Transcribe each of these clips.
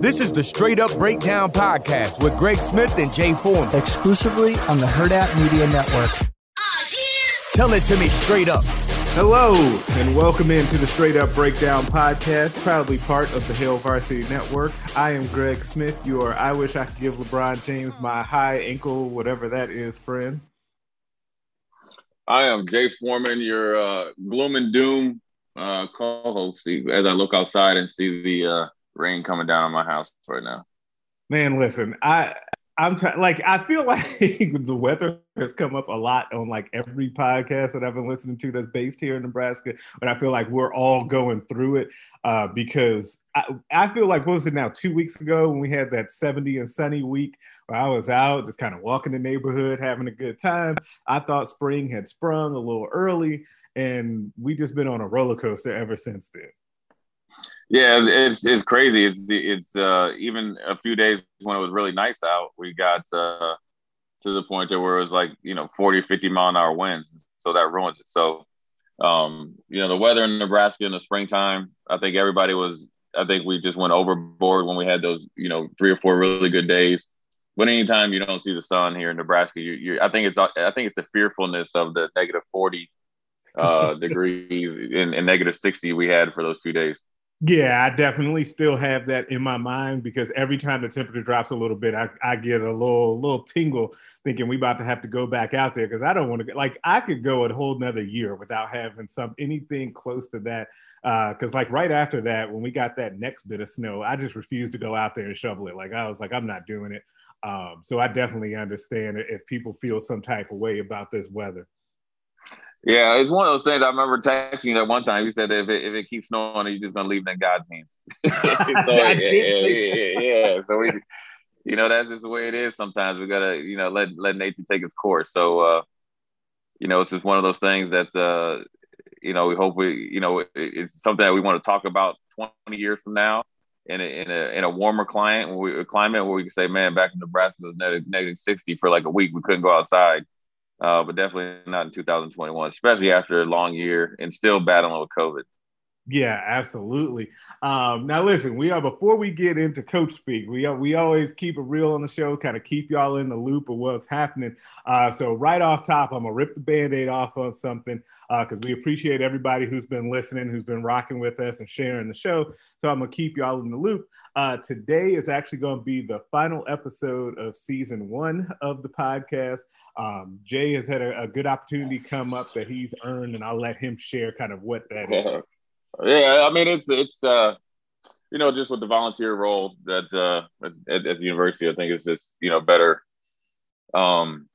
This is the Straight Up Breakdown Podcast with Greg Smith and Jay Foreman. Exclusively on the Hurrdat Media Network. Tell it to me straight up. Hello, and welcome into the Straight Up Breakdown Podcast, proudly part of the Hail Varsity Network. I am Greg Smith, your I wish I could give LeBron James my high ankle, whatever that is, friend. I am Jay Foreman, your uh, gloom and doom uh, co-host. As I look outside and see the uh, rain coming down on my house right now. Man, listen, I I'm t- like I feel like the weather has come up a lot on like every podcast that I've been listening to that's based here in Nebraska, but I feel like we're all going through it uh, because I, I feel like what was it now two weeks ago when we had that 70 and sunny week where I was out just kind of walking the neighborhood having a good time. I thought spring had sprung a little early, and we've just been on a roller coaster ever since then. Yeah, it's it's crazy. It's it's uh, even a few days when it was really nice out, we got uh, to the point to where it was like you know 40, 50 mile an hour winds, so that ruins it. So, um, you know, the weather in Nebraska in the springtime, I think everybody was. I think we just went overboard when we had those you know three or four really good days. But anytime you don't see the sun here in Nebraska, you, you I think it's I think it's the fearfulness of the negative forty uh, degrees and, and negative sixty we had for those few days. Yeah, I definitely still have that in my mind because every time the temperature drops a little bit, I, I get a little little tingle thinking we about to have to go back out there because I don't want to like I could go a whole another year without having some anything close to that. Because uh, like right after that, when we got that next bit of snow, I just refused to go out there and shovel it. Like I was like, I'm not doing it. Um, so I definitely understand if people feel some type of way about this weather. Yeah, it's one of those things. I remember texting you that one time. You said if it, if it keeps snowing, you're just gonna leave it in God's hands. so, yeah, yeah, yeah, yeah, So we, you know, that's just the way it is. Sometimes we gotta, you know, let let nature take its course. So, uh, you know, it's just one of those things that, uh, you know, we hope we, you know, it's something that we want to talk about 20 years from now in a in a, in a warmer climate, a climate where we can say, man, back in Nebraska it was negative 60 for like a week. We couldn't go outside uh, but definitely not in 2021, especially after a long year and still battling with COVID. Yeah, absolutely. Um, now, listen, we are before we get into coach speak, we are, we always keep it real on the show, kind of keep y'all in the loop of what's happening. Uh, so, right off top, I'm gonna rip the band-aid off on something because uh, we appreciate everybody who's been listening, who's been rocking with us and sharing the show. So, I'm gonna keep y'all in the loop. Uh, today is actually to be the final episode of season one of the podcast. Um, Jay has had a, a good opportunity come up that he's earned, and I'll let him share kind of what that is. Yeah, I mean it's it's uh you know just with the volunteer role that uh at, at the university, I think it's just you know better. Um,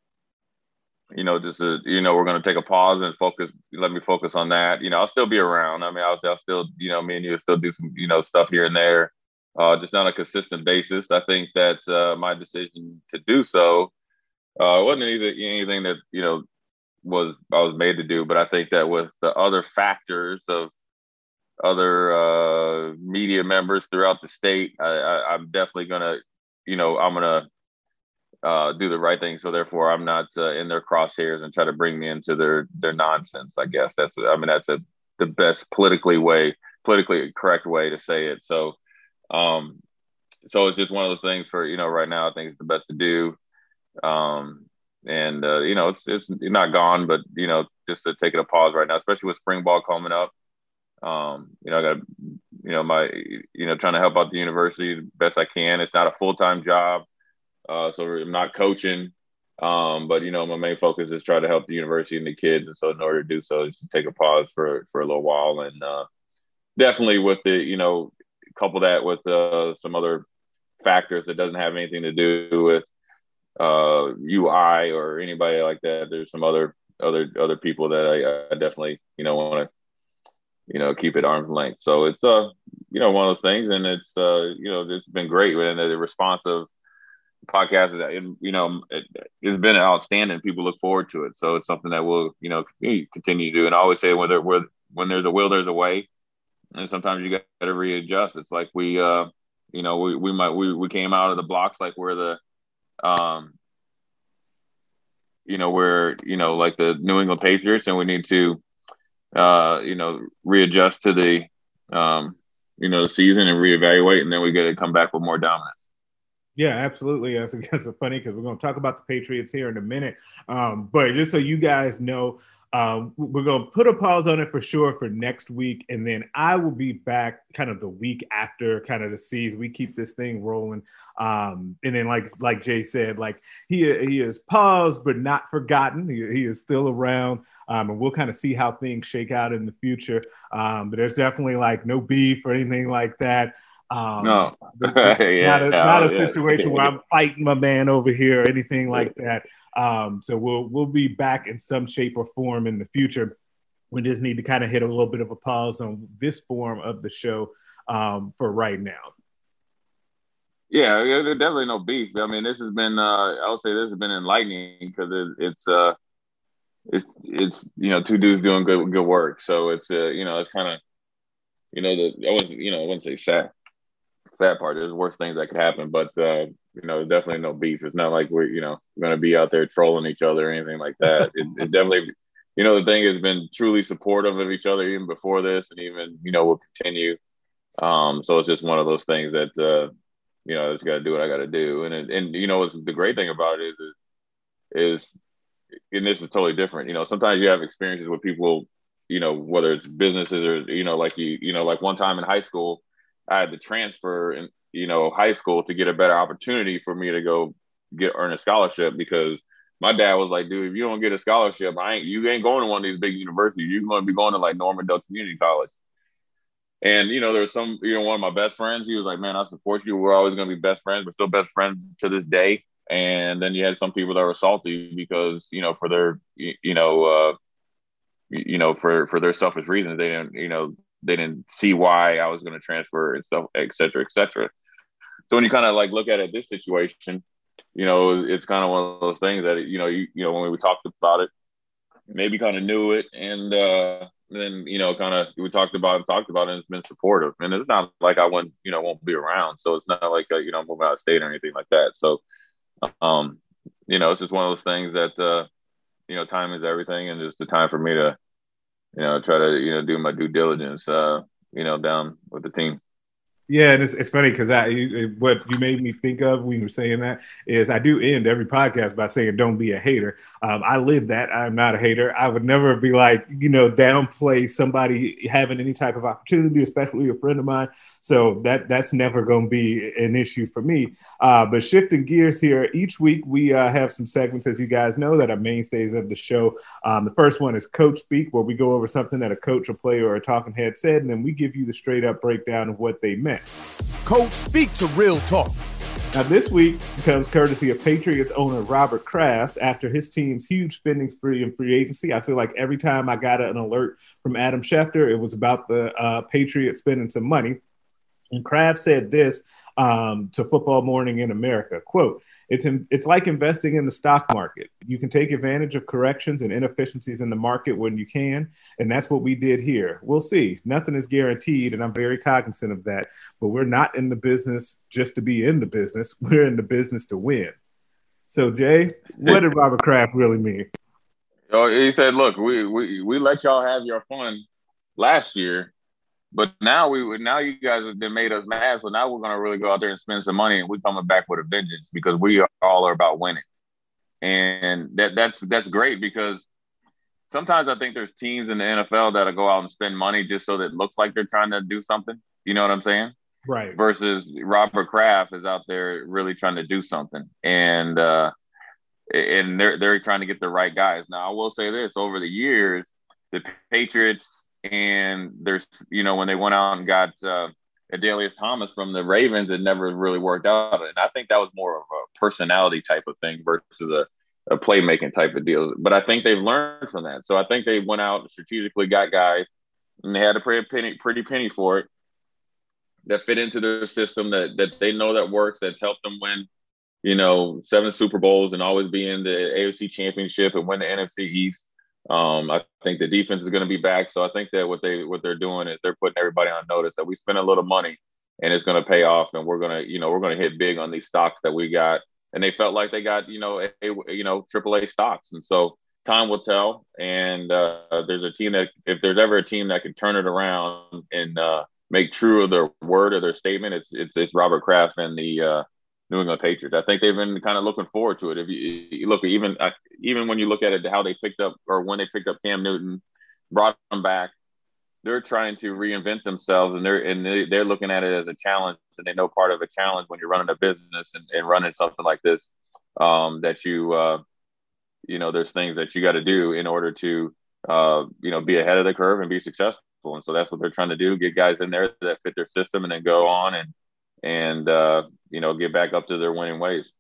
you know, just uh, you know, we're going to take a pause and focus. Let me focus on that. You know, I'll still be around. I mean, I'll, I'll still, you know, me and you still do some, you know, stuff here and there, uh, just on a consistent basis. I think that uh, my decision to do so uh, wasn't either anything that you know was I was made to do, but I think that with the other factors of other uh, media members throughout the state. I, am definitely gonna, you know, I'm gonna uh, do the right thing. So therefore, I'm not uh, in their crosshairs and try to bring me into their their nonsense. I guess that's I mean that's a the best politically way politically correct way to say it. So, um, so it's just one of those things for you know right now. I think it's the best to do. Um, and uh, you know it's it's not gone, but you know just to take it a pause right now, especially with spring ball coming up. Um, you know, I got, you know, my, you know, trying to help out the university the best I can. It's not a full time job, uh, so I'm not coaching. Um, but you know, my main focus is try to help the university and the kids, and so in order to do so, is to take a pause for for a little while, and uh, definitely with the, you know, couple that with uh, some other factors that doesn't have anything to do with uh, UI or anybody like that. There's some other other other people that I, I definitely you know want to you know, keep it arm's length. So it's uh you know one of those things, and it's uh, you know it's been great, and the response of podcast is you know it, has been outstanding. People look forward to it, so it's something that we'll you know continue, continue to do. And I always say when there when there's a will, there's a way, and sometimes you got to readjust. It's like we uh you know we we might we we came out of the blocks like we're the um you know we're you know like the New England Patriots, and we need to uh you know readjust to the um you know the season and reevaluate, and then we got to come back with more dominance. Yeah, absolutely. Think it's funny because we're going to talk about the Patriots here in a minute. Um, but just so you guys know, um, we're going to put a pause on it for sure for next week. And then I will be back kind of the week after kind of the season. We keep this thing rolling. Um, and then like, like Jay said, like he, he is paused, but not forgotten. He, he is still around. Um, and we'll kind of see how things shake out in the future. Um, but there's definitely like no beef or anything like that. Um, no, yeah, not a, not a yeah. situation where I'm fighting my man over here or anything like that. Um, so we'll we'll be back in some shape or form in the future. We just need to kind of hit a little bit of a pause on this form of the show um, for right now. Yeah, there's definitely no beef. I mean, this has been uh, I'll say this has been enlightening because it, it's uh, it's it's you know two dudes doing good good work. So it's uh, you know it's kind of you know the I was you know I wouldn't say sad sad part. There's worse things that could happen, but uh, you know, definitely no beef. It's not like we're you know going to be out there trolling each other or anything like that. it, it's definitely, you know, the thing has been truly supportive of each other even before this, and even you know will continue. Um, so it's just one of those things that uh, you know I just got to do what I got to do, and and you know, the great thing about it is is is and this is totally different. You know, sometimes you have experiences with people, you know, whether it's businesses or you know, like you, you know, like one time in high school, I had to transfer in you know high school to get a better opportunity for me to go get earn a scholarship because my dad was like, dude, if you don't get a scholarship, I ain't you ain't going to one of these big universities. You're going to be going to like Norman Normandale Community College. And you know, there's some, you know, one of my best friends. He was like, "Man, I support you. We're always going to be best friends. We're still best friends to this day." And then you had some people that were salty because you know, for their, you know, uh, you know, for for their selfish reasons, they didn't, you know, they didn't see why I was going to transfer and stuff, et cetera, et cetera. So when you kind of like look at it, this situation, you know, it's kind of one of those things that you know, you you know, when we talked about it, maybe kind of knew it, and uh, then you know, kind of we talked about it, talked about it, and it's been supportive. And it's not like I wouldn't, you know, won't be around. So it's not like uh, you know, I'm moving out of state or anything like that. So, um, you know, it's just one of those things that uh, you know, time is everything, and just the time for me to you know, try to you know do my due diligence, uh, you know, down with the team. Yeah, and it's, it's funny because I what you made me think of when you were saying that is I do end every podcast by saying don't be a hater. Um, I live that. I'm not a hater. I would never be like you know downplay somebody having any type of opportunity, especially a friend of mine. So that that's never going to be an issue for me. Uh, but shifting gears here, each week we uh, have some segments, as you guys know, that are mainstays of the show. Um, the first one is Coach Speak, where we go over something that a coach, a player, or a talking head said, and then we give you the straight up breakdown of what they meant. Coach speak to real talk. Now, this week comes courtesy of Patriots owner Robert Kraft after his team's huge spending spree in free agency. I feel like every time I got an alert from Adam Schefter, it was about the uh, Patriots spending some money. And Kraft said this um, to Football Morning in America quote, it's in, it's like investing in the stock market. You can take advantage of corrections and inefficiencies in the market when you can, and that's what we did here. We'll see. Nothing is guaranteed, and I'm very cognizant of that. But we're not in the business just to be in the business. We're in the business to win. So, Jay, what did Robert Kraft really mean? Oh, he said, "Look, we we we let y'all have your fun last year, but now we now you guys have been made us mad, so now we're gonna really go out there and spend some money, and we're coming back with a vengeance because we are, all are about winning, and that that's that's great because sometimes I think there's teams in the NFL that'll go out and spend money just so that it looks like they're trying to do something. You know what I'm saying? Right. Versus Robert Kraft is out there really trying to do something, and uh, and they're they're trying to get the right guys. Now I will say this: over the years, the Patriots and there's you know when they went out and got uh, Adalius Thomas from the Ravens, it never really worked out, and I think that was more of a personality type of thing versus a, a playmaking type of deal. But I think they've learned from that, so I think they went out strategically got guys, and they had to pay a penny, pretty penny for it. that fit into their system that that they know that works that's helped them win you know seven super bowls and always be in the afc championship and win the nfc east um, i think the defense is going to be back so i think that what they what they're doing is they're putting everybody on notice that we spend a little money and it's going to pay off and we're going to you know we're going to hit big on these stocks that we got. And they felt like they got you know a, you know triple a stocks. And so time will tell. And uh, there's a team that if there's ever a team that can turn it around and uh, make true of their word or their statement, it's it's, it's Robert Kraft and the uh, New England Patriots. I think they've been kind of looking forward to it. If you, you look even uh, even when you look at it, how they picked up or when they picked up Cam Newton, brought him back, they're trying to reinvent themselves and they're and they, they're looking at it as a challenge and they know part of a challenge when you're running a business and, and running something like this um, that you uh, you know there's things that you got to do in order to uh, you know be ahead of the curve and be successful and so that's what they're trying to do: get guys in there that fit their system, and then go on and and uh, you know get back up to their winning ways.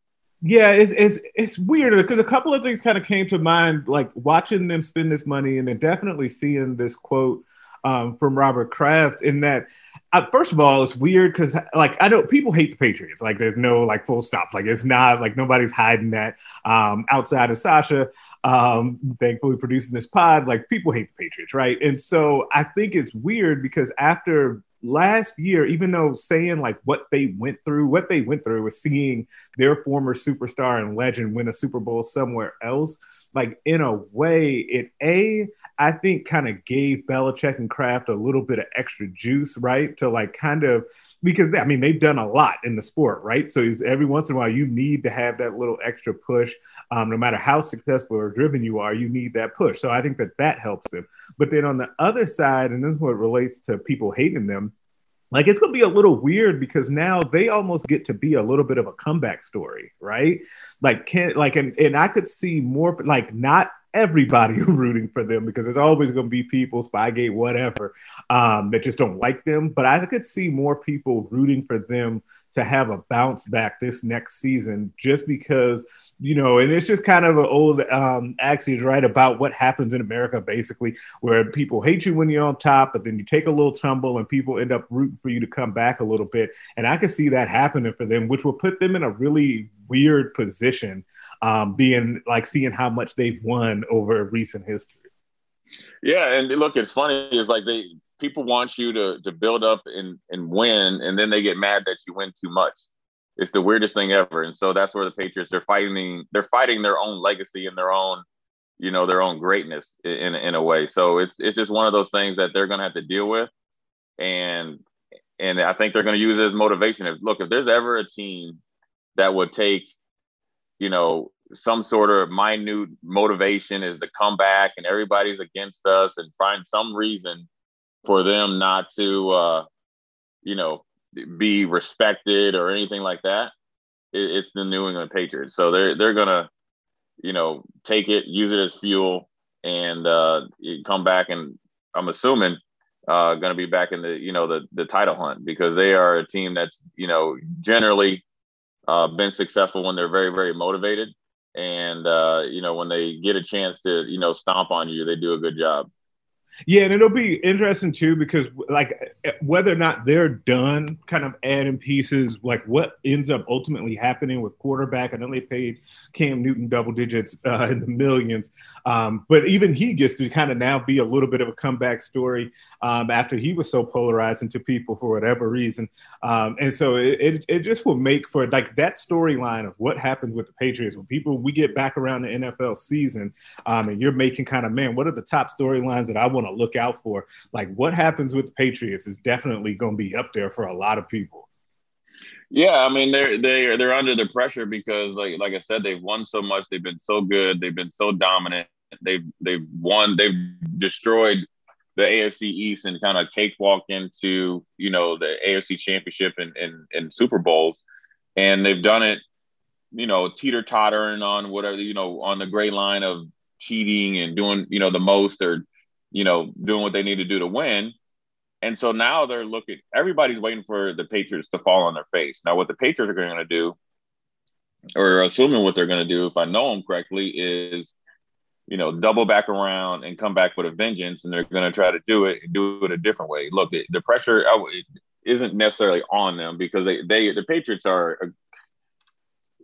Yeah, it's it's it's weird because a couple of things kind of came to mind, like watching them spend this money, and then definitely seeing this quote um, from Robert Kraft in that uh, first of all, it's weird because like I know people hate the Patriots. Like there's no like full stop. Like it's not like nobody's hiding that. Um, outside of Sasha, um, thankfully producing this pod, like people hate the Patriots, right? And so I think it's weird because after last year, even though saying like what they went through, what they went through was seeing their former superstar and legend win a Super Bowl somewhere else. Like in a way, it a I think kind of gave Belichick and Kraft a little bit of extra juice, right? To like kind of because they, I mean they've done a lot in the sport, right? So every once in a while you need to have that little extra push. Um, no matter how successful or driven you are, you need that push. So I think that that helps them. But then on the other side, and this is what relates to people hating them, like it's going to be a little weird because now they almost get to be a little bit of a comeback story, right? Like can like and and I could see more like not everybody rooting for them because there's always going to be people, Spygate, whatever, um, that just don't like them. But I could see more people rooting for them to have a bounce back this next season just because, you know, and it's just kind of an old um, axiom, right, about what happens in America, basically, where people hate you when you're on top, but then you take a little tumble and people end up rooting for you to come back a little bit. And I could see that happening for them, which will put them in a really weird position um, being like seeing how much they've won over recent history. Yeah, and look, it's funny. It's like they people want you to to build up and and win, and then they get mad that you win too much. It's the weirdest thing ever, and so that's where the Patriots they're fighting. They're fighting their own legacy and their own, you know, their own greatness in in a way. So it's it's just one of those things that they're going to have to deal with, and and I think they're going to use it as motivation. If look, if there's ever a team that would take you know, some sort of minute motivation is to come back and everybody's against us and find some reason for them not to, uh, you know, be respected or anything like that. It, it's the New England Patriots. So they're, they're to, you know, take it, use it as fuel and uh, come back. And I'm assuming uh, going to be back in the, you know, the, the title hunt because they are a team that's, you know, generally uh, been successful when they're very, very motivated. And, uh, you know, when they get a chance to, you know, stomp on you, they do a good job. Yeah, and it'll be interesting too because like whether or not they're done kind of adding pieces, like what ends up ultimately happening with quarterback. I know they paid Cam Newton double digits uh, in the millions, um, but even he gets to kind of now be a little bit of a comeback story um, after he was so polarizing to people for whatever reason. Um, and so it, it, it just will make for like that storyline of what happens with the Patriots when people we get back around the NFL season um, and you're making kind of man, what are the top storylines that I want to look out for. Like what happens with the Patriots is definitely going to be up there for a lot of people. Yeah, I mean they're they they're under the pressure because like like I said they've won so much, they've been so good, they've been so dominant. They've they've won, they've destroyed the AFC East and kind of cakewalk into you know the AFC Championship and, and and Super Bowls, and they've done it, you know, teeter tottering on whatever you know on the gray line of cheating and doing you know the most or you know, doing what they need to do to win. And so now they're looking, everybody's waiting for the Patriots to fall on their face. Now, what the Patriots are going to do, or assuming what they're going to do, if I know them correctly, is, you know, double back around and come back with a vengeance. And they're going to try to do it and do it a different way. Look, the, the pressure, isn't necessarily on them because they they the Patriots are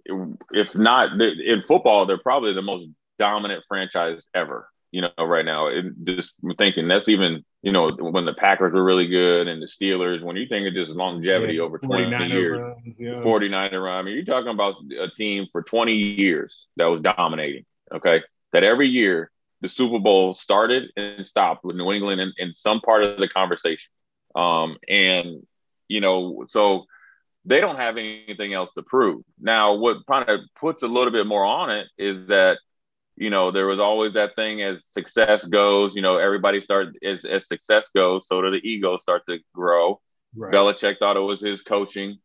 uh, if not in football they're probably the most dominant franchise ever you know right now and just thinking that's even you know when the Packers were really good and the Steelers when you think of just longevity yeah, over 20 years runs, yeah. 49 run I mean you're talking about a team for 20 years that was dominating okay that every year the Super Bowl started and stopped with New England in, in some part of the conversation um, and you know, so they don't have anything else to prove. Now, what kind of puts a little bit more on it is that, you know, there was always that thing as success goes, you know, everybody started as, as success goes, so do the egos start to grow. Right. Belichick thought it was his coaching.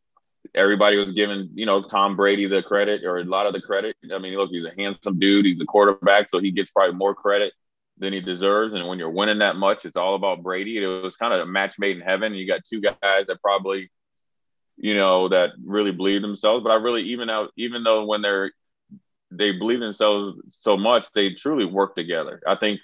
Everybody was giving, you know, Tom Brady the credit or a lot of the credit. I mean, look, he's a handsome dude. He's a quarterback, so he gets probably more credit than he deserves. And when you're winning that much, it's all about Brady. It was kind of a match made in heaven. You got two guys that probably, you know, that really believe themselves. But I really, even out, even though when they're they believe themselves so much, they truly work together. I think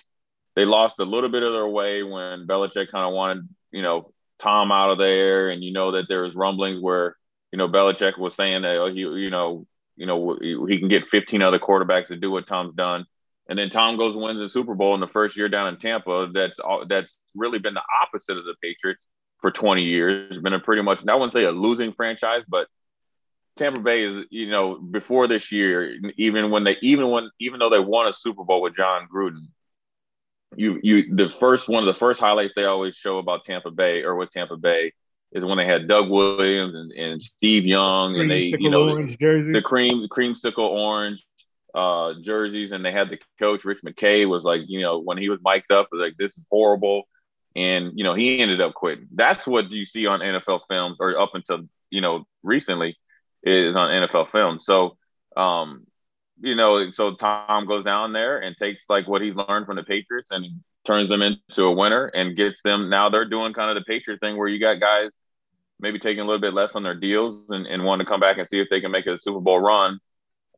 they lost a little bit of their way when Belichick kind of wanted, you know, Tom out of there, and you know that there was rumblings where, you know, Belichick was saying that oh, he, you know, you know, he can get 15 other quarterbacks to do what Tom's done and then Tom goes and wins the Super Bowl in the first year down in Tampa. That's all, that's really been the opposite of the Patriots for 20 years. It's been a pretty much I wouldn't say a losing franchise, but Tampa Bay is you know before this year, even when they even when even though they won a Super Bowl with Jon Gruden, you you the first one of the first highlights they always show about Tampa Bay or with Tampa Bay is when they had Doug Williams and, and Steve Young and they you know the, the cream the creamsicle orange uh, jerseys, and they had the coach Rich McKay was like, you know, when he was mic'd up, was like, this is horrible, and you know, he ended up quitting. That's what you see on NFL films, or up until you know recently, is on NFL films. So, um, you know, so Tom goes down there and takes like what he's learned from the Patriots and turns them into a winner and gets them. Now they're doing kind of the Patriot thing where you got guys maybe taking a little bit less on their deals and, and want to come back and see if they can make a Super Bowl run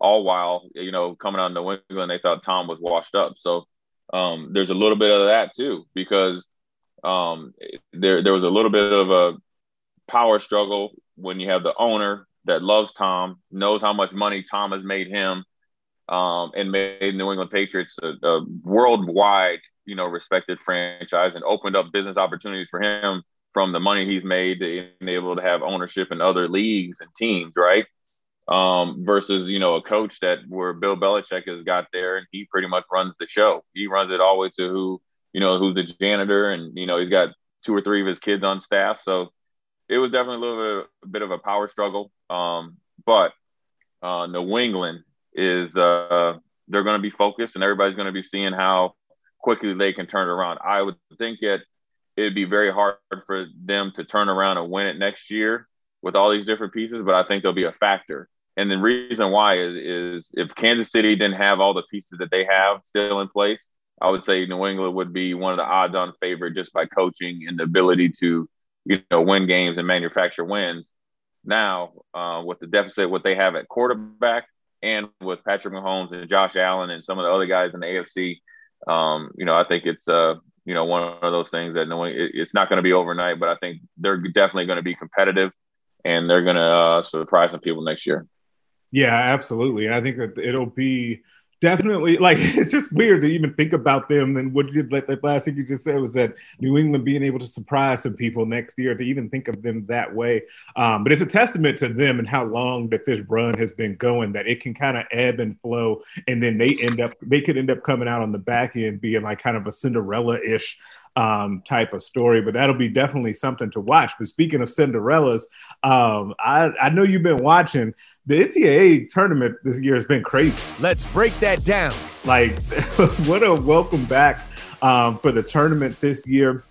all while you know coming out of New England, they thought Tom was washed up. So um, there's a little bit of that too because um, there there was a little bit of a power struggle when you have the owner that loves Tom, knows how much money Tom has made him, um, and made New England Patriots a, a worldwide you know respected franchise and opened up business opportunities for him from the money he's made to able to have ownership in other leagues and teams, right? um, versus you know a coach that where Bill Belichick has got there and he pretty much runs the show. He runs it all the way to who you know who's the janitor and you know he's got two or three of his kids on staff. So it was definitely a little bit, a bit of a power struggle. Um, but uh, New England is uh, they're going to be focused and everybody's going to be seeing how quickly they can turn it around. I would think that it'd be very hard for them to turn around and win it next year with all these different pieces, but I think there'll be a factor. And the reason why is, is if Kansas City didn't have all the pieces that they have still in place, I would say New England would be one of the odds-on favorite just by coaching and the ability to, you know, win games and manufacture wins. Now, uh, with the deficit, what they have at quarterback, and with Patrick Mahomes and Josh Allen and some of the other guys in the AFC, um, you know, I think it's uh, you know, one of those things that knowing it's not going to be overnight, but I think they're definitely going to be competitive, and they're going to uh, surprise some people next year. Yeah, absolutely. I think that it'll be definitely like it's just weird to even think about them. And what you like the last thing you just said was that New England being able to surprise some people next year to even think of them that way. Um, but it's a testament to them and how long that this run has been going that it can kind of ebb and flow, and then they end up they could end up coming out on the back end being like kind of a Cinderella ish um, type of story, but that'll be definitely something to watch. But speaking of Cinderellas, um, I, I know you've been watching the NCAA tournament this year has been crazy. Let's break that down. Like, what a welcome back um, for the tournament this year.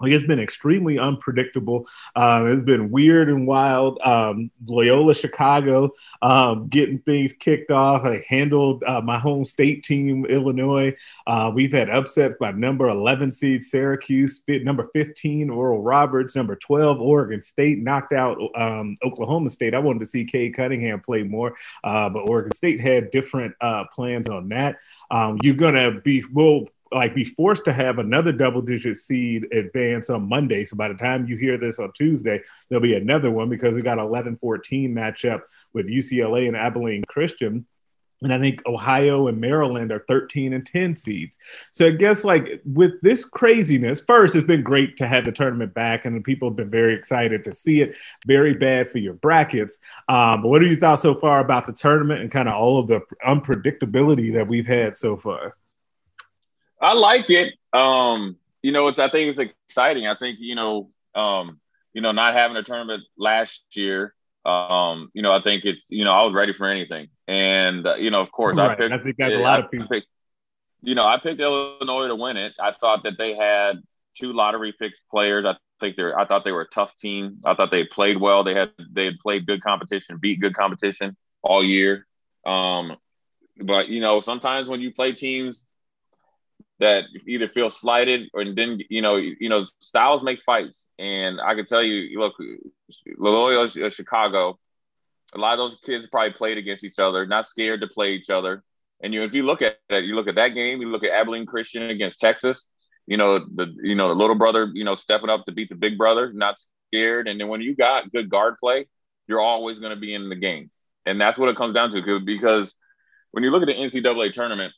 Like it's been extremely unpredictable. Um, it's been weird and wild. Um, Loyola Chicago um, getting things kicked off. I handled uh, my home state team, Illinois. Uh, we've had upsets by number 11 seed Syracuse, number 15 Oral Roberts, number 12 Oregon State knocked out um, Oklahoma State. I wanted to see Cade Cunningham play more, uh, but Oregon State had different uh, plans on that. Um, you're gonna be well like be forced to have another double digit seed advance on Monday. So by the time you hear this on Tuesday, there'll be another one because we got 11 14 matchup with UCLA and Abilene Christian. And I think Ohio and Maryland are 13 and 10 seeds. So I guess like with this craziness, first, it's been great to have the tournament back, and the people have been very excited to see it. Very bad for your brackets. Um, but what are your thoughts so far about the tournament and kind of all of the unpredictability that we've had so far? I like it. Um, you know, it's I think it's exciting. I think, you know, um, you know, not having a tournament last year um, you know, I think it's you know I was ready for anything, and uh, you know, of course, right. I picked. I think that's a lot of people. Picked, you know, I picked Illinois to win it. I thought that they had two lottery picks players. I think they're. I thought they were a tough team. I thought they played well. They had they had played good competition, beat good competition all year. Um, but you know, sometimes when you play teams that either feel slighted or then you know you know styles make fights. And i can tell you look loyola uh, chicago a lot of those kids probably played against each other not scared to play each other. And you if you look at that you look at that game you look at abilene christian against texas you know the you know the little brother you know stepping up to beat the big brother not scared. And then when you got good guard play you're always going to be in the game. And that's what it comes down to because when you look at the ncaa tournament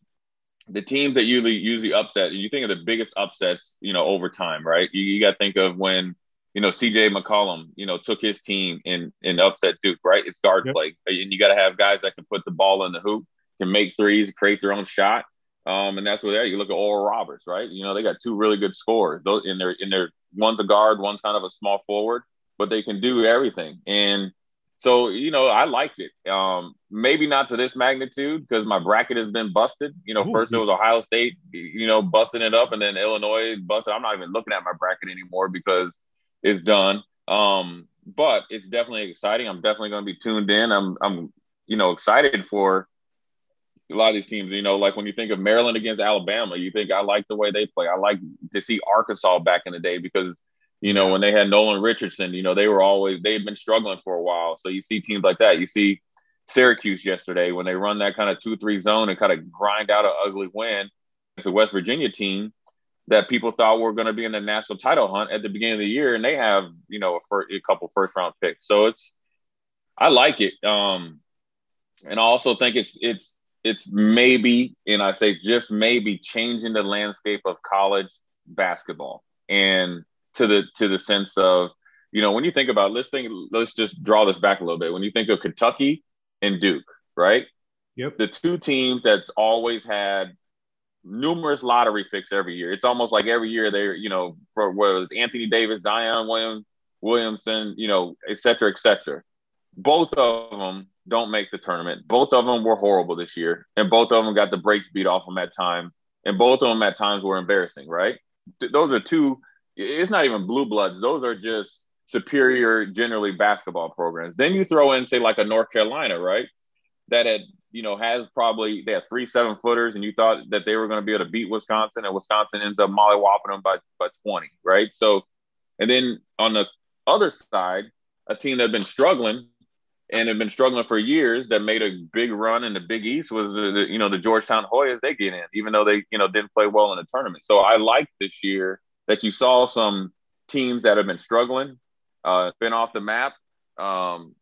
the teams that usually usually upset, you think of the biggest upsets, you know, over time, right? You, you got to think of when, you know, CJ McCollum, you know, took his team in in upset Duke, right? It's guard yep. play, and you got to have guys that can put the ball in the hoop, can make threes, create their own shot, um, and that's what there. You look at Oral Roberts, right? You know, they got two really good scores. Those in their in their one's a guard, one's kind of a small forward, but they can do everything. And so, you know, I liked it. Um, maybe not to this magnitude because my bracket has been busted. You know, Ooh, first it was Ohio State, you know, busting it up, and then Illinois busted. I'm not even looking at my bracket anymore because it's done. Um, but it's definitely exciting. I'm definitely going to be tuned in. I'm, I'm, you know, excited for a lot of these teams. You know, like when you think of Maryland against Alabama, you think I like the way they play. I like to see Arkansas back in the day because you know, when they had Nolan Richardson, you know, they were always they've been struggling for a while. So you see teams like that. You see Syracuse yesterday when they run that kind of two three zone and kind of grind out an ugly win. It's a West Virginia team that people thought were going to be in the national title hunt at the beginning of the year, and they have you know a, a couple first round picks. So it's I like it, um, and I also think it's it's it's maybe, and I say just maybe, changing the landscape of college basketball. And to the to the sense of you know when you think about let's think let's just draw this back a little bit. When you think of Kentucky and Duke right? Yep. The two teams that's always had numerous lottery picks every year. It's almost like every year they're you know for was Anthony Davis Zion Williams Williamson you know et cetera et cetera. Both of them don't make the tournament. Both of them were horrible this year and both of them got the brakes beat off them at times and both of them at times were embarrassing right? Those are two it's not even blue bloods. Those are just superior, generally basketball programs. Then you throw in, say, like a North Carolina, right? That had, you know, has probably they have three seven footers, and you thought that they were going to be able to beat Wisconsin, and Wisconsin ends up mollywopping them by by 20, right? So, and then on the other side, a team that had been struggling and have been struggling for years that made a big run in the Big East was the, the you know the Georgetown Hoyas they get in, even though they you know didn't play well in the tournament. So I like this year that you saw some teams that have been struggling, uh, been off the map, um,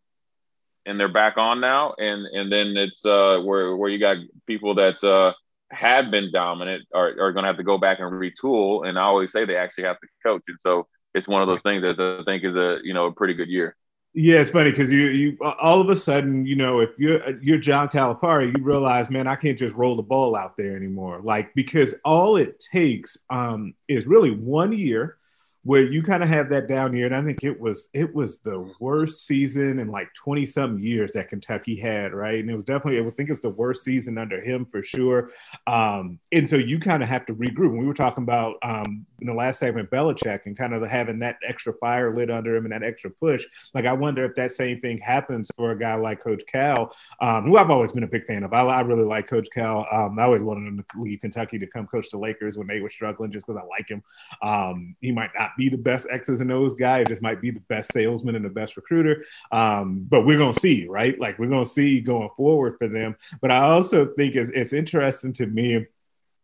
and they're back on now. And and then it's uh, where where you got people that uh, have been dominant are, are going to have to go back and retool. And I always say they actually have to coach. And so it's one of those things that I think is a you know a pretty good year. Yeah, it's funny because you you all of a sudden you know if you're you're John Calipari, you realize, man, I can't just roll the ball out there anymore. Like because all it takes um, is really one year where you kind of have that down year. And I think it was it was the worst season in like 20 some years that Kentucky had, right? And it was definitely, I think it's the worst season under him for sure. Um, and so you kind of have to regroup. And we were talking about um, in the last segment, Belichick and kind of having that extra fire lit under him and that extra push. Like I wonder if that same thing happens for a guy like Coach Cal, um, who I've always been a big fan of. I, I really like Coach Cal. Um, I always wanted him to leave Kentucky to come coach the Lakers when they were struggling, just because I like him. Um, he might not be the best X's and O's guy. It just might be the best salesman and the best recruiter. Um, but we're gonna see, right? Like we're gonna see going forward for them. But I also think it's, it's interesting to me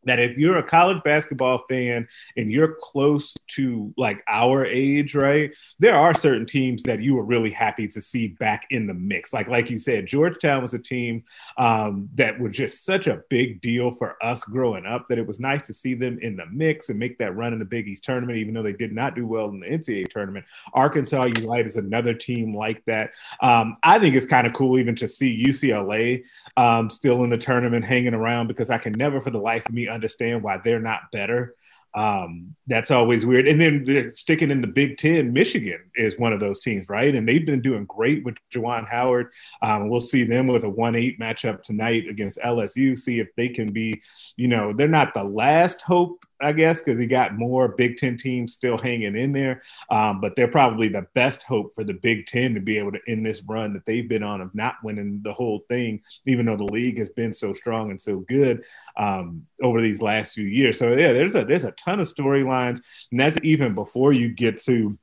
that if you're a college basketball fan and you're close to like our age, right? There are certain teams that you were really happy to see back in the mix. Like like you said, Georgetown was a team um, that was just such a big deal for us growing up that it was nice to see them in the mix and make that run in the Big East tournament, even though they did not do well in the NCAA tournament. Arkansas Unite is another team like that. Um, I think it's kind of cool even to see UCLA um, still in the tournament hanging around because I can never for the life of me understand why they're not better. Um, that's always weird. And then sticking in the Big Ten, Michigan is one of those teams, right? And they've been doing great with Juwan Howard. Um, we'll see them with a 1 8 matchup tonight against LSU, see if they can be, you know, they're not the last hope I guess, because he got more Big Ten teams still hanging in there. Um, but they're probably the best hope for the Big Ten to be able to end this run that they've been on of not winning the whole thing, even though the league has been so strong and so good um, over these last few years. So yeah, there's a there's a ton of storylines, and that's even before you get to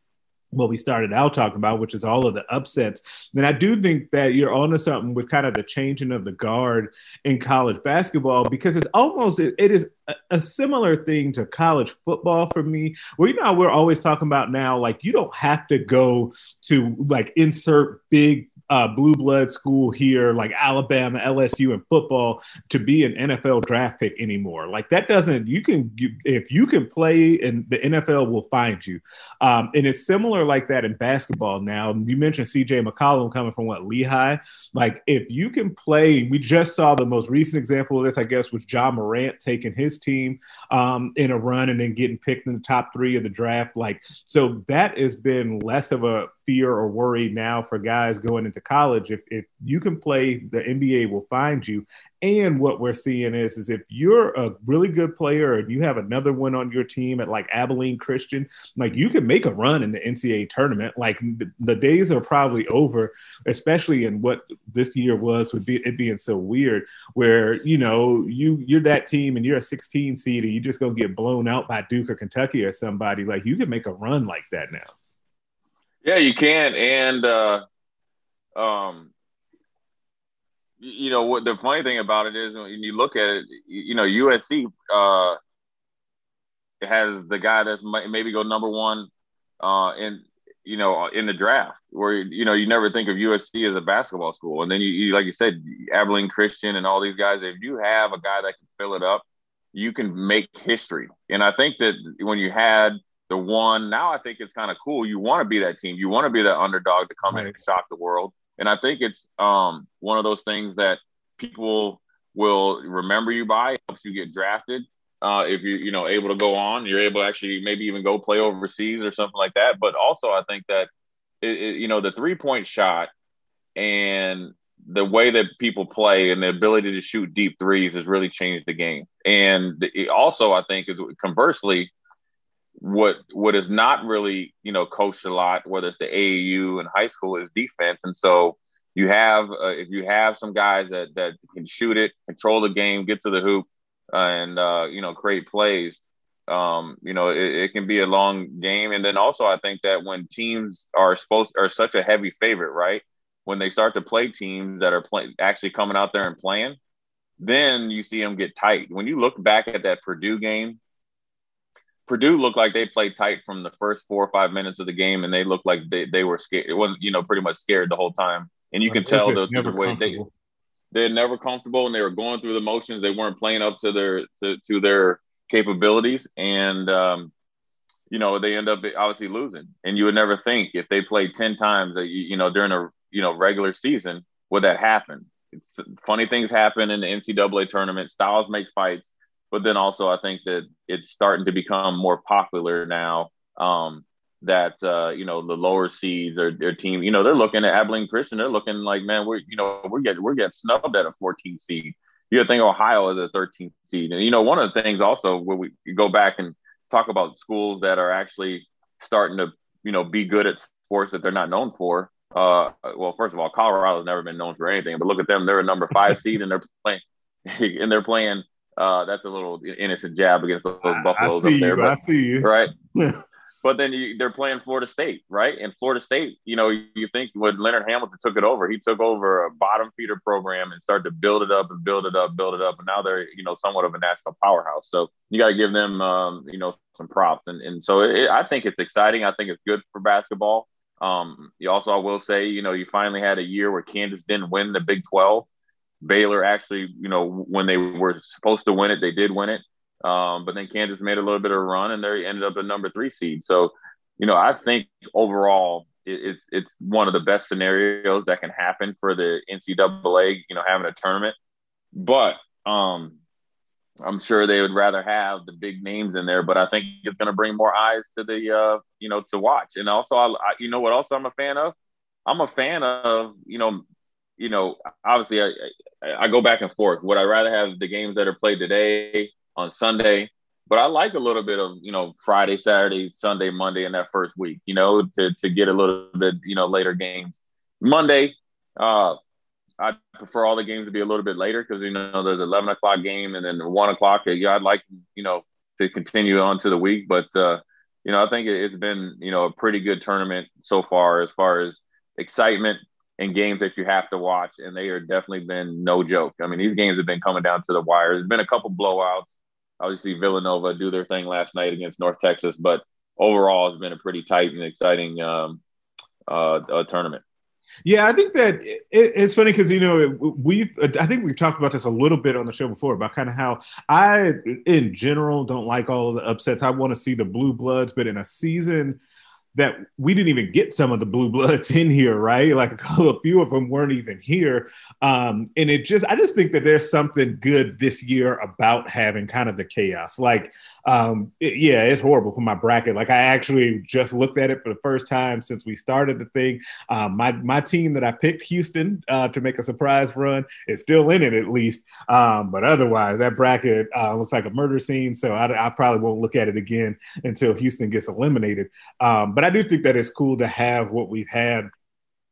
what we started out talking about, which is all of the upsets. Then I do think that you're onto something with kind of the changing of the guard in college basketball because it's almost it, is a, a, similar thing to college football for me. Where you know we're always talking about now, like you don't have to go to like insert big uh, blue blood school here, like Alabama, LSU, and football, to be an NFL draft pick anymore. Like that doesn't. You can you, if you can play, and the NFL will find you. Um, and it's similar like that in basketball. Now you mentioned C.J. McCollum coming from what Lehigh. Like if you can play, we just saw the most recent example of this, I guess, was Ja Morant taking his team um, in a run and then getting picked in the top three of the draft. Like so, that has been less of a fear or worry now for guys going into college. If, if you can play, the NBA will find you. And what we're seeing is, is if you're a really good player and you have another one on your team at like Abilene Christian, like you can make a run in the NCAA tournament. Like the days are probably over, especially in what this year was with it being so weird, where you know you you're that team and you're a 16 seed and you just gonna get blown out by Duke or Kentucky or somebody. Like you can make a run like that now. Yeah, you can, and uh, um, you know what the funny thing about it is when you look at it, you know USC uh has the guy that's maybe go number one uh in you know in the draft where you know you never think of USC as a basketball school. And then you, you like you said Abilene Christian and all these guys if you have a guy that can fill it up you can make history. And I think that when you had the one. Now I think it's kind of cool. You want to be that team. You want to be that underdog to come right. in and shock the world. And I think it's um, one of those things that people will remember you by. Helps you get drafted. Uh, if you you know able to go on, you're able to actually maybe even go play overseas or something like that. But also, I think that it, it, you know the three point shot and the way that people play and the ability to shoot deep threes has really changed the game. And also, I think is conversely, what what is not really you know coached a lot, whether it's the AAU and high school, is defense. And so you have uh, if you have some guys that that can shoot it, control the game, get to the hoop, uh, and uh, you know create plays. Um, you know, it, it, can be a long game. And then also, I think that when teams are supposed are such a heavy favorite, right? When they start to play teams that are play, actually coming out there and playing, then you see them get tight. When you look back at that Purdue game Purdue looked like they played tight from the first four or five minutes of the game, and they looked like they, they were scared. It wasn't, you know, pretty much scared the whole time. And you can tell the, the way they they're never comfortable and they were going through the motions. They weren't playing up to their to, to their capabilities, and um, you know they end up obviously losing. And you would never think if they played ten times, that you, you know during a you know regular season would that happen. It's, funny things happen in the NCAA tournament. Styles make fights but then also I think that it's starting to become more popular now. Um, that uh, you know the lower seeds or their team, you know, they're looking at Abilene Christian. They're looking like, man, we're you know we're getting we're getting snubbed at a 14 seed. You think Ohio is a 13th seed, and you know one of the things also where we go back and talk about schools that are actually starting to you know be good at sports that they're not known for. Uh, well, first of all, Colorado's never been known for anything, but look at them; they're a number five seed, and they're playing and they're playing uh, that's a little innocent jab against those Buffaloes up there. You, but, I see you. Right. but then you, they're playing Florida State, right? And Florida State, you know, you think when Leonard Hamilton took it over, he took over a bottom feeder program and started to build it up and build it up, build it up, and now they're you know somewhat of a national powerhouse. So you got to give them um, you know some props, and and so it, I think it's exciting. I think it's good for basketball. Um, you also, I will say, you know, you finally had a year where Kansas didn't win the Big Twelve. Baylor actually, you know, when they were supposed to win it, they did win it. Um, but then Kansas made a little bit of a run and they ended up a number three seed. So, you know, I think overall it, it's it's one of the best scenarios that can happen for the NCAA, you know, having a tournament. But um, I'm sure they would rather have the big names in there. But I think it's going to bring more eyes to the, uh, you know, to watch. And also, I, I, you know, what also I'm a fan of. I'm a fan of, you know, you know, obviously I, I, I go back and forth. Would I rather have the games that are played today on Sunday. But I like a little bit of, you know, Friday, Saturday, Sunday, Monday in that first week, you know, to, to get a little bit, you know, later games. Monday, uh, I prefer all the games to be a little bit later because, you know, there's 11 o'clock game and then one o'clock. Yeah, I'd like, you know, to continue on to the week. But, uh, you know, I think it's been, you know, a pretty good tournament so far as far as excitement and games that you have to watch. And they are definitely been no joke. I mean, these games have been coming down to the wire. There's been a couple blowouts obviously Villanova do their thing last night against North Texas, but overall it's been a pretty tight and exciting um, uh, uh, tournament. Yeah, I think that it, it's funny because you know we've I think we've talked about this a little bit on the show before about kind of how I in general don't like all the upsets. I want to see the blue bloods, but in a season that we didn't even get some of the blue bloods in here, right? Like a, few of them weren't even here. Um, and it just, I just think that there's something good this year about having kind of the chaos. Like, um, it, yeah, it's horrible for my bracket. Like I actually just looked at it for the first time since we started the thing. Um, my, my team that I picked, Houston, uh, to make a surprise run is still in it at least. Um, but otherwise that bracket uh, looks like a murder scene. So I, I, probably won't look at it again until Houston gets eliminated. Um, but I do think that it's cool to have what we've had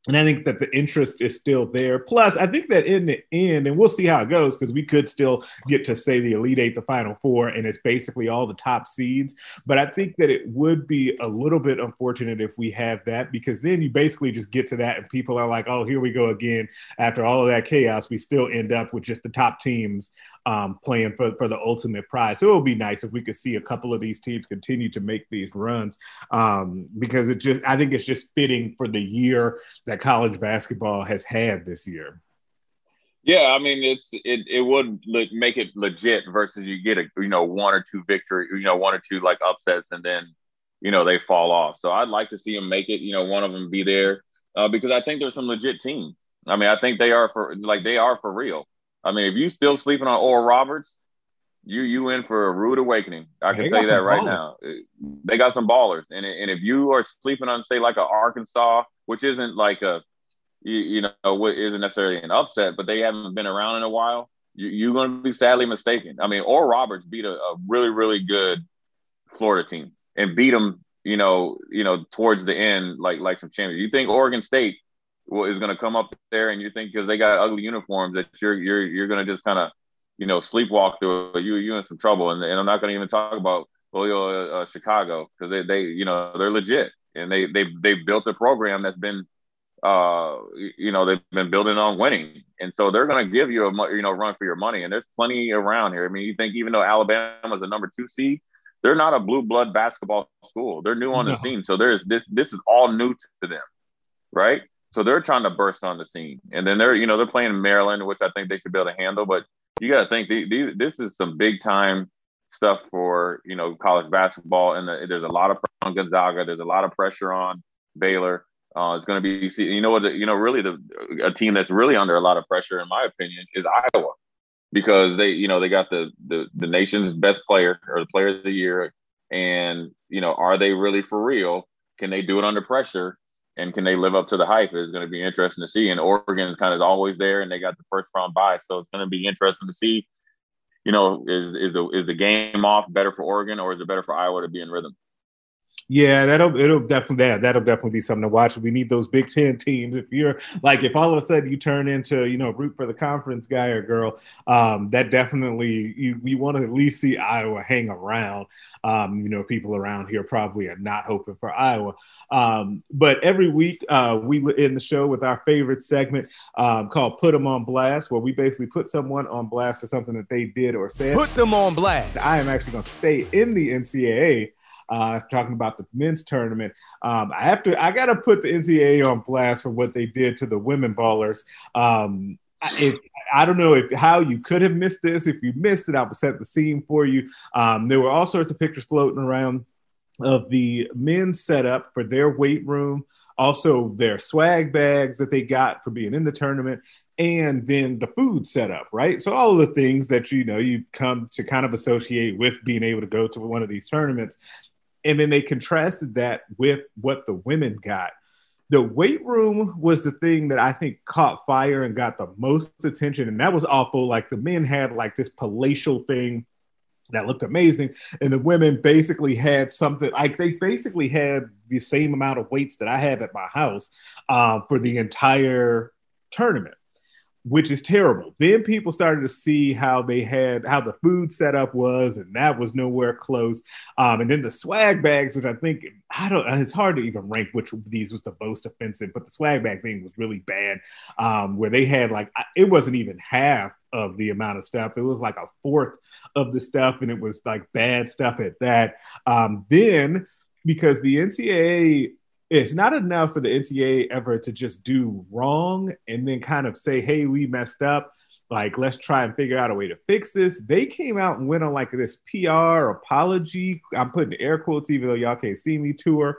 and I think that the interest is still there. Plus, I think that in the end, and we'll see how it goes because we could still get to say the Elite Eight, the Final Four, and it's basically all the top seeds. But I think that it would be a little bit unfortunate if we have that because then you basically just get to that and people are like, oh, here we go again. After all of that chaos, we still end up with just the top teams um, playing for, for the ultimate prize. So it would be nice if we could see a couple of these teams continue to make these runs um, because it just, I think it's just fitting for the year that college basketball has had this year. Yeah, I mean it's it it would le- make it legit versus you get a you know one or two victory you know one or two like upsets and then you know they fall off. So I'd like to see them make it. You know, one of them be there uh, because I think there's some legit teams. I mean, I think they are for like they are for real. I mean, if you still sleeping on Oral Roberts, you you in for a rude awakening. I can tell you that right ballers. now. They got some ballers, and and if you are sleeping on say like a Arkansas, which isn't like a you, you know what isn't necessarily an upset, but they haven't been around in a while. You, you're going to be sadly mistaken. I mean, Oral Roberts beat a, a really really good Florida team and beat them. You know, you know, towards the end, like like some champions. You think Oregon State is going to come up there, and you think because they got ugly uniforms that you're you're you're going to just kind of you know sleepwalk through it. You you in some trouble, and, and I'm not going to even talk about Loyola uh, Chicago because they they you know they're legit. And they they they built a program that's been uh you know they've been building on winning. And so they're going to give you a you know run for your money. And there's plenty around here. I mean you think even though alabama's a number two seed they're not a blue blood basketball school. They're new on no. the scene. So there's this this is all new to them right so they're trying to burst on the scene, and then they're you know they're playing Maryland, which I think they should be able to handle. But you got to think these, this is some big time stuff for you know college basketball, and the, there's a lot of pressure on Gonzaga. There's a lot of pressure on Baylor. Uh, it's going to be you know what you know really the a team that's really under a lot of pressure, in my opinion, is Iowa because they you know they got the the, the nation's best player or the player of the year, and you know are they really for real? Can they do it under pressure? And can they live up to the hype is going to be interesting to see. And Oregon kind of is always there, and they got the first round bye, so it's going to be interesting to see. You know, is is the is the game off better for Oregon, or is it better for Iowa to be in rhythm? Yeah, that'll it'll definitely that that'll definitely be something to watch. We need those Big Ten teams. If you're like, if all of a sudden you turn into you know root for the conference guy or girl, um, that definitely you you want to at least see Iowa hang around. Um, you know, people around here probably are not hoping for Iowa. Um, but every week uh, we in the show with our favorite segment um, called "Put Them on Blast," where we basically put someone on blast for something that they did or said. Put them on blast. I am actually going to stay in the NCAA uh, talking about the men's tournament. Um, I have to, I got to put the NCAA on blast for what they did to the women ballers. Um, if, I don't know if how you could have missed this. If you missed it, I will set the scene for you. Um, there were all sorts of pictures floating around of the men's setup for their weight room, also their swag bags that they got for being in the tournament, and then the food setup, right? So all the things that you know you come to kind of associate with being able to go to one of these tournaments. And then they contrasted that with what the women got. The weight room was the thing that I think caught fire and got the most attention. And that was awful. Like the men had like this palatial thing that looked amazing. And the women basically had something like they basically had the same amount of weights that I have at my house uh, for the entire tournament which is terrible. Then people started to see how they had how the food setup was, and that was nowhere close. Um, and then the swag bags, which I think I don't, it's hard to even rank which of these was the most offensive, but the swag bag thing was really bad. Um, where they had like it wasn't even half of the amount of stuff; it was like a fourth of the stuff, and it was like bad stuff at that. Um, then because the NCAA it's not enough for the NTA ever to just do wrong and then kind of say, hey, we messed up. Like, let's try and figure out a way to fix this. They came out and went on like this PR apology. I'm putting air quotes, even though y'all can't see me tour.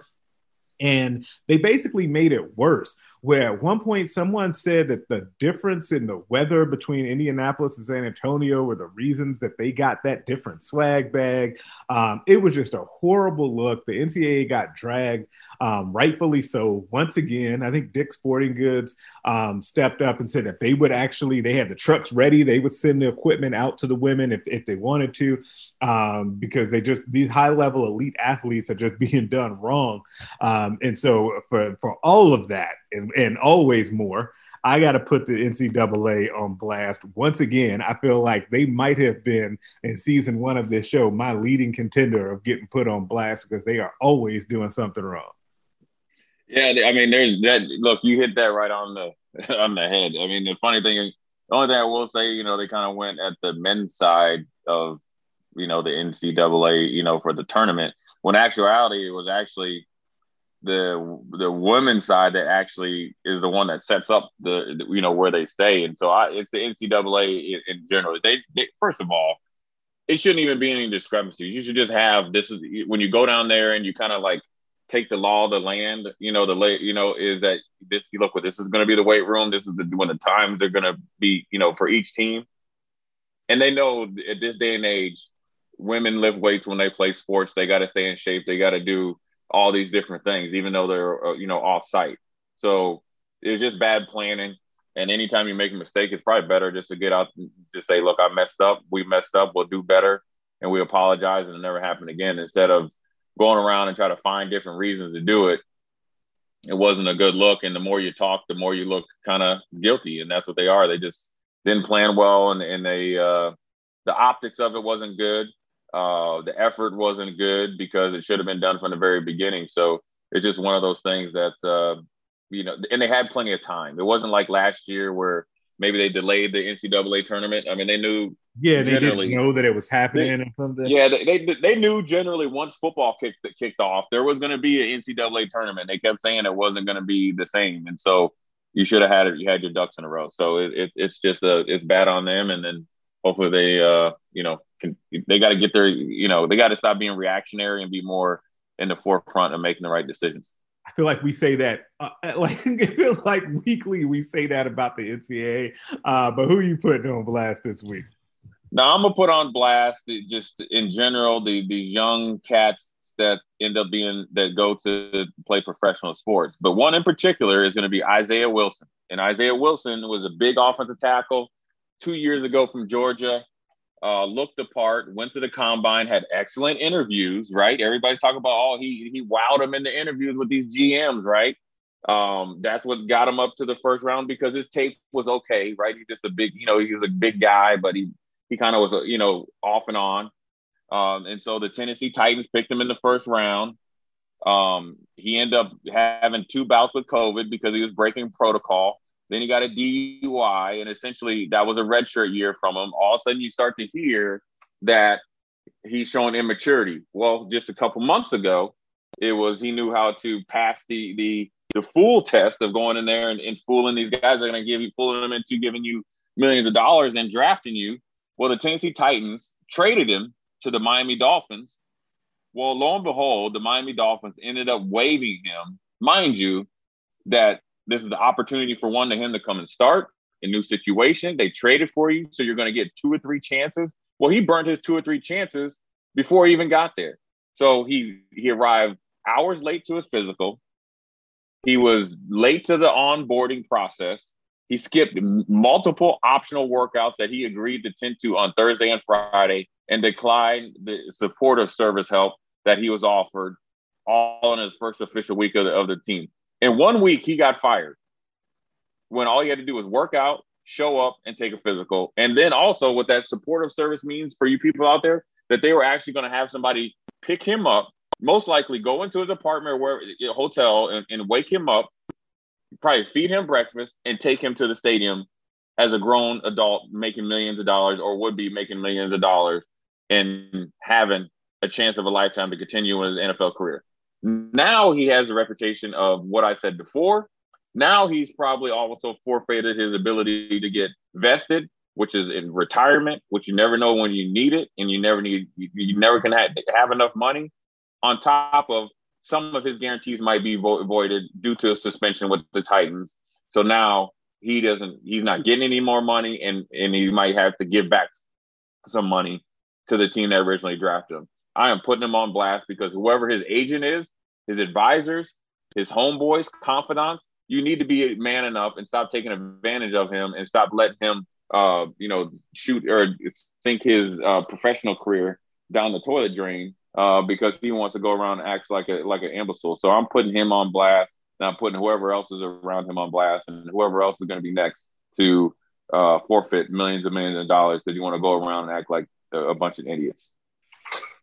And they basically made it worse where at one point someone said that the difference in the weather between Indianapolis and San Antonio were the reasons that they got that different swag bag. Um, it was just a horrible look. The NCAA got dragged, um, rightfully so. Once again, I think Dick Sporting Goods um, stepped up and said that they would actually, they had the trucks ready. They would send the equipment out to the women if, if they wanted to, um, because they just, these high level elite athletes are just being done wrong. Um, and so for, for all of that, and, and always more. I got to put the NCAA on blast once again. I feel like they might have been in season one of this show my leading contender of getting put on blast because they are always doing something wrong. Yeah, I mean, there's that. Look, you hit that right on the on the head. I mean, the funny thing, the only thing I will say, you know, they kind of went at the men's side of, you know, the NCAA, you know, for the tournament. When actuality, it was actually the the women's side that actually is the one that sets up the, the you know where they stay, and so I, it's the NCAA in, in general. They, they, first of all, it shouldn't even be any discrepancies. You should just have this is when you go down there and you kind of like take the law of the land. You know the lay you know is that this you look what this is going to be the weight room. This is the when the times are going to be you know for each team, and they know at this day and age, women lift weights when they play sports. They got to stay in shape. They got to do all these different things, even though they're uh, you know off site. So it's just bad planning. And anytime you make a mistake, it's probably better just to get out just say, "Look, I messed up. We messed up. We'll do better, and we apologize, and it never happen again." Instead of going around and try to find different reasons to do it, it wasn't a good look. And the more you talk, the more you look kind of guilty, and that's what they are. They just didn't plan well, and and they uh, the optics of it wasn't good. Uh, the effort wasn't good because it should have been done from the very beginning. So it's just one of those things that, uh, you know, and they had plenty of time. It wasn't like last year where maybe they delayed the NCAA tournament. I mean, they knew. Yeah, they didn't know that it was happening they, or something. Yeah, they, they, they knew generally once football kicked kicked off, there was going to be an NCAA tournament. They kept saying it wasn't going to be the same, and so you should have had it. You had your ducks in a row. So it, it it's just a it's bad on them, and then hopefully they uh you know can, they got to get their, you know, they got to stop being reactionary and be more in the forefront of making the right decisions. I feel like we say that, uh, like it feels like weekly we say that about the NCAA. Uh, but who are you putting on blast this week? Now I'm gonna put on blast just in general the these young cats that end up being that go to play professional sports. But one in particular is going to be Isaiah Wilson, and Isaiah Wilson was a big offensive tackle two years ago from Georgia uh, looked the part, went to the combine, had excellent interviews, right? Everybody's talking about, oh, he he wowed him in the interviews with these GMs, right? Um, that's what got him up to the first round because his tape was okay, right? He's just a big, you know, he's a big guy, but he he kind of was, a, you know, off and on. Um, and so the Tennessee Titans picked him in the first round. Um, he ended up having two bouts with COVID because he was breaking protocol. Then he got a DUI, and essentially that was a redshirt year from him. All of a sudden, you start to hear that he's showing immaturity. Well, just a couple months ago, it was he knew how to pass the the the fool test of going in there and, and fooling these guys are going to give you fooling them into giving you millions of dollars and drafting you. Well, the Tennessee Titans traded him to the Miami Dolphins. Well, lo and behold, the Miami Dolphins ended up waiving him. Mind you, that this is the opportunity for one to him to come and start a new situation. They traded for you, so you're going to get two or three chances. Well, he burned his two or three chances before he even got there. So he he arrived hours late to his physical. He was late to the onboarding process. He skipped multiple optional workouts that he agreed to tend to on Thursday and Friday and declined the supportive service help that he was offered all in his first official week of the, of the team. In one week, he got fired when all he had to do was work out, show up, and take a physical. And then also, what that supportive service means for you people out there, that they were actually going to have somebody pick him up, most likely go into his apartment or hotel and, and wake him up, probably feed him breakfast, and take him to the stadium as a grown adult making millions of dollars or would be making millions of dollars and having a chance of a lifetime to continue in his NFL career. Now he has the reputation of what I said before. Now he's probably also forfeited his ability to get vested, which is in retirement, which you never know when you need it, and you never need you, you never can have, have enough money. On top of some of his guarantees might be vo- voided due to a suspension with the Titans. So now he doesn't he's not getting any more money and and he might have to give back some money to the team that originally drafted him. I am putting him on blast because whoever his agent is, his advisors, his homeboys, confidants, you need to be man enough and stop taking advantage of him and stop letting him, uh, you know, shoot or sink his uh, professional career down the toilet drain uh, because he wants to go around and act like a like an imbecile. So I'm putting him on blast, and I'm putting whoever else is around him on blast, and whoever else is going to be next to uh, forfeit millions and millions of dollars because you want to go around and act like a, a bunch of idiots.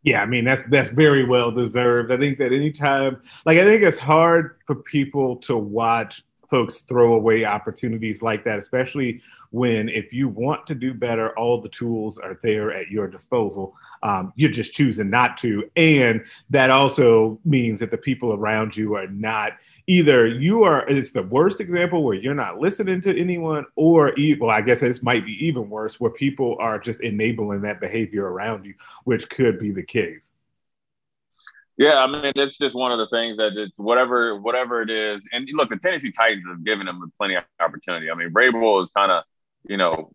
Yeah, I mean that's that's very well deserved. I think that anytime, like I think it's hard for people to watch folks throw away opportunities like that, especially when if you want to do better, all the tools are there at your disposal. Um, you're just choosing not to, and that also means that the people around you are not either you are it's the worst example where you're not listening to anyone or well i guess this might be even worse where people are just enabling that behavior around you which could be the case. Yeah i mean it's just one of the things that it's whatever whatever it is. And look the tennessee titans have given them plenty of opportunity. I mean Vrabel is kind of you know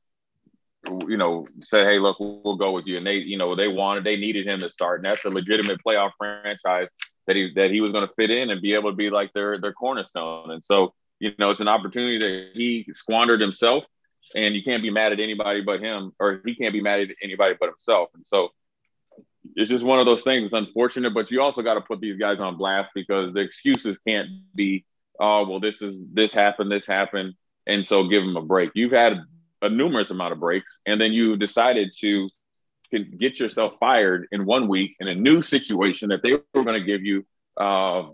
you know, said, "Hey, look, we'll go with you." And they, you know, they wanted, they needed him to start, and that's a legitimate playoff franchise that he that he was going to fit in and be able to be like their their cornerstone. And so, you know, it's an opportunity that he squandered himself, and you can't be mad at anybody but him, or he can't be mad at anybody but himself. And so, it's just one of those things. It's unfortunate, but you also got to put these guys on blast because the excuses can't be, oh, well, this is this happened, this happened, and so give them a break. You've had a numerous amount of breaks, and then you decided to can get yourself fired in one week in a new situation that they were going to give you, uh,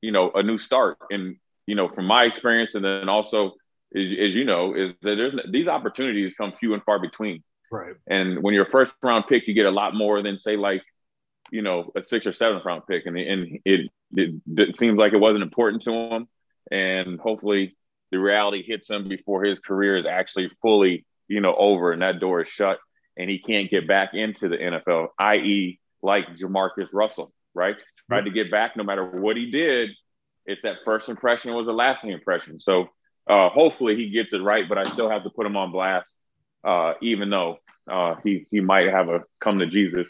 you know, a new start. And you know, from my experience, and then also, as, as you know, is that there's these opportunities come few and far between. Right. And when you're a first round pick, you get a lot more than say like, you know, a six or seventh round pick, and and it, it, it seems like it wasn't important to him, and hopefully the reality hits him before his career is actually fully, you know, over and that door is shut and he can't get back into the NFL, i.e., like Jamarcus Russell, right? Tried to get back no matter what he did. It's that first impression was a lasting impression. So uh, hopefully he gets it right, but I still have to put him on blast, uh, even though uh, he he might have a come to Jesus,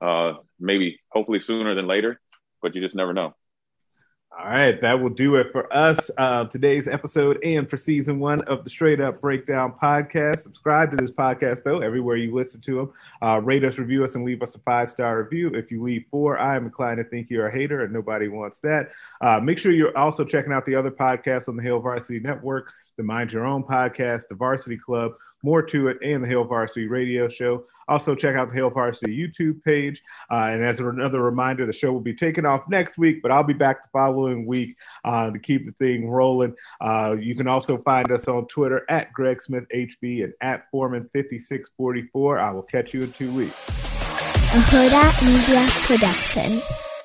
uh, maybe hopefully sooner than later, but you just never know. All right, that will do it for us. Uh, today's episode and for season one of the Straight Up Breakdown podcast. Subscribe to this podcast, though, everywhere you listen to them. Uh, rate us, review us, and leave us a five star review. If you leave four, I am inclined to think you're a hater, and nobody wants that. Uh, make sure you're also checking out the other podcasts on the Hail Varsity Network the Mind Your Own podcast, the Varsity Club, more to it, and the Hail Varsity Radio Show. Also, check out the Hail Varsity YouTube page. Uh, and as another reminder, the show will be taking off next week, but I'll be back the following week uh, to keep the thing rolling. Uh, you can also find us on Twitter at Greg Smith HV and at Foreman5644. I will catch you in two weeks. A Hurrdat Media Production.